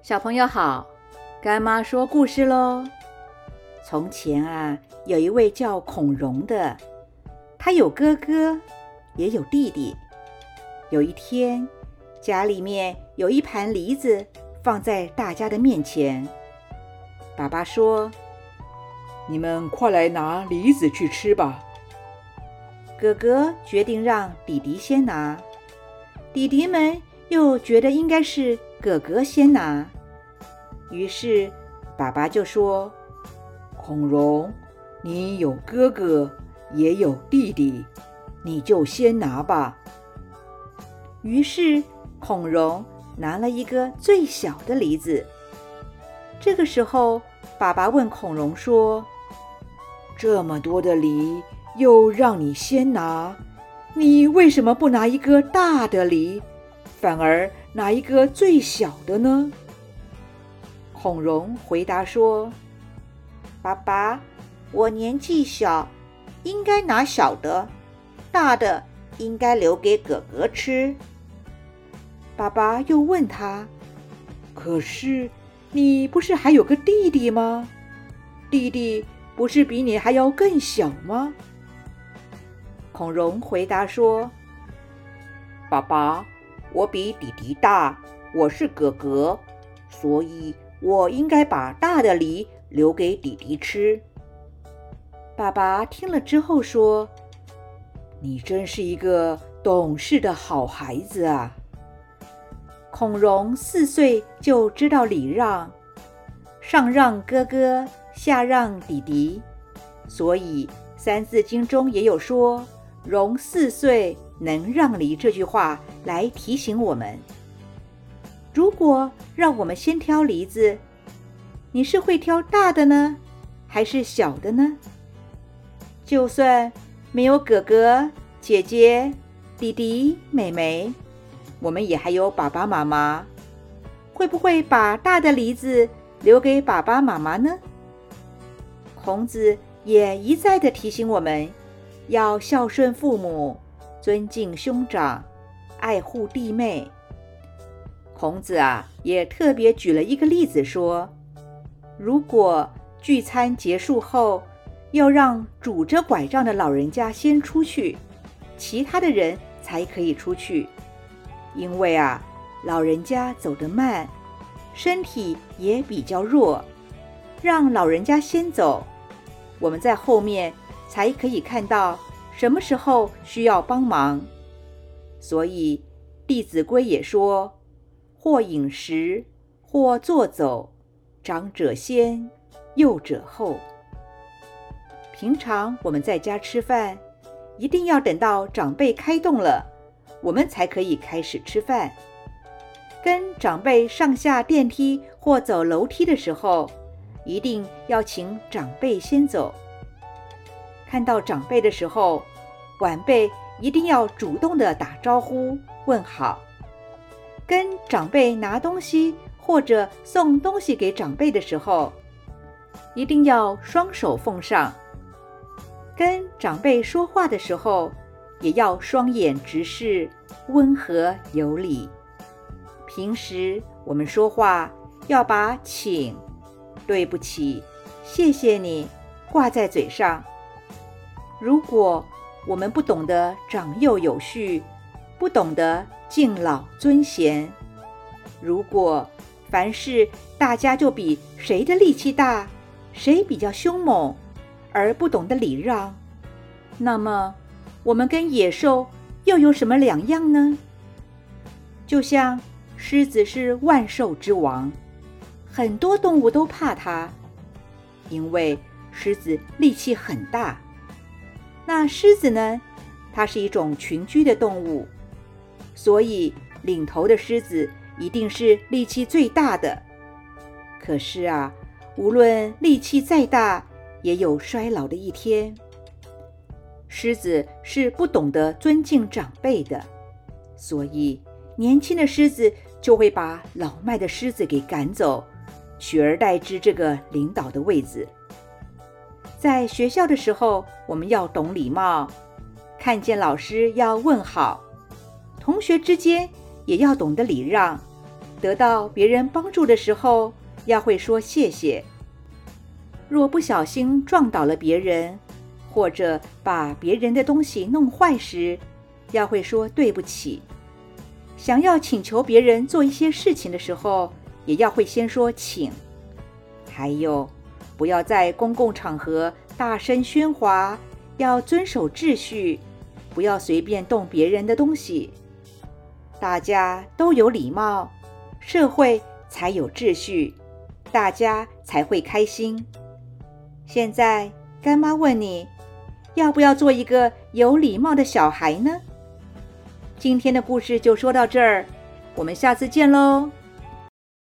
小朋友好，干妈说故事喽。从前啊，有一位叫孔融的，他有哥哥，也有弟弟。有一天，家里面有一盘梨子放在大家的面前。爸爸说：“你们快来拿梨子去吃吧。”哥哥决定让弟弟先拿，弟弟们又觉得应该是哥哥先拿。于是，爸爸就说：“孔融，你有哥哥，也有弟弟，你就先拿吧。”于是，孔融拿了一个最小的梨子。这个时候，爸爸问孔融说：“这么多的梨，又让你先拿，你为什么不拿一个大的梨，反而拿一个最小的呢？”孔融回答说：“爸爸，我年纪小，应该拿小的，大的应该留给哥哥吃。”爸爸又问他：“可是你不是还有个弟弟吗？弟弟不是比你还要更小吗？”孔融回答说：“爸爸，我比弟弟大，我是哥哥，所以。”我应该把大的梨留给弟弟吃。爸爸听了之后说：“你真是一个懂事的好孩子啊！”孔融四岁就知道礼让，上让哥哥，下让弟弟，所以《三字经》中也有说“融四岁能让梨”这句话来提醒我们。如果让我们先挑梨子，你是会挑大的呢，还是小的呢？就算没有哥哥、姐姐、弟弟、妹妹，我们也还有爸爸妈妈，会不会把大的梨子留给爸爸妈妈呢？孔子也一再的提醒我们，要孝顺父母，尊敬兄长，爱护弟妹。孔子啊，也特别举了一个例子，说：如果聚餐结束后，要让拄着拐杖的老人家先出去，其他的人才可以出去，因为啊，老人家走得慢，身体也比较弱，让老人家先走，我们在后面才可以看到什么时候需要帮忙。所以《弟子规》也说。或饮食，或坐走，长者先，幼者后。平常我们在家吃饭，一定要等到长辈开动了，我们才可以开始吃饭。跟长辈上下电梯或走楼梯的时候，一定要请长辈先走。看到长辈的时候，晚辈一定要主动的打招呼问好。跟长辈拿东西或者送东西给长辈的时候，一定要双手奉上；跟长辈说话的时候，也要双眼直视，温和有礼。平时我们说话要把“请”“对不起”“谢谢你”挂在嘴上。如果我们不懂得长幼有序，不懂得。敬老尊贤。如果凡事大家就比谁的力气大，谁比较凶猛，而不懂得礼让，那么我们跟野兽又有什么两样呢？就像狮子是万兽之王，很多动物都怕它，因为狮子力气很大。那狮子呢？它是一种群居的动物。所以，领头的狮子一定是力气最大的。可是啊，无论力气再大，也有衰老的一天。狮子是不懂得尊敬长辈的，所以年轻的狮子就会把老迈的狮子给赶走，取而代之这个领导的位子。在学校的时候，我们要懂礼貌，看见老师要问好。同学之间也要懂得礼让，得到别人帮助的时候，要会说谢谢。若不小心撞倒了别人，或者把别人的东西弄坏时，要会说对不起。想要请求别人做一些事情的时候，也要会先说请。还有，不要在公共场合大声喧哗，要遵守秩序，不要随便动别人的东西。大家都有礼貌，社会才有秩序，大家才会开心。现在，干妈问你，要不要做一个有礼貌的小孩呢？今天的故事就说到这儿，我们下次见喽。